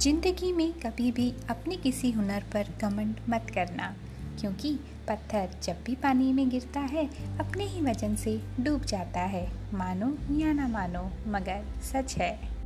ज़िंदगी में कभी भी अपने किसी हुनर पर कमेंट मत करना, क्योंकि पत्थर जब भी पानी में गिरता है, अपने ही वज़न से डूब जाता है। मानो या ना मानो, मगर सच है।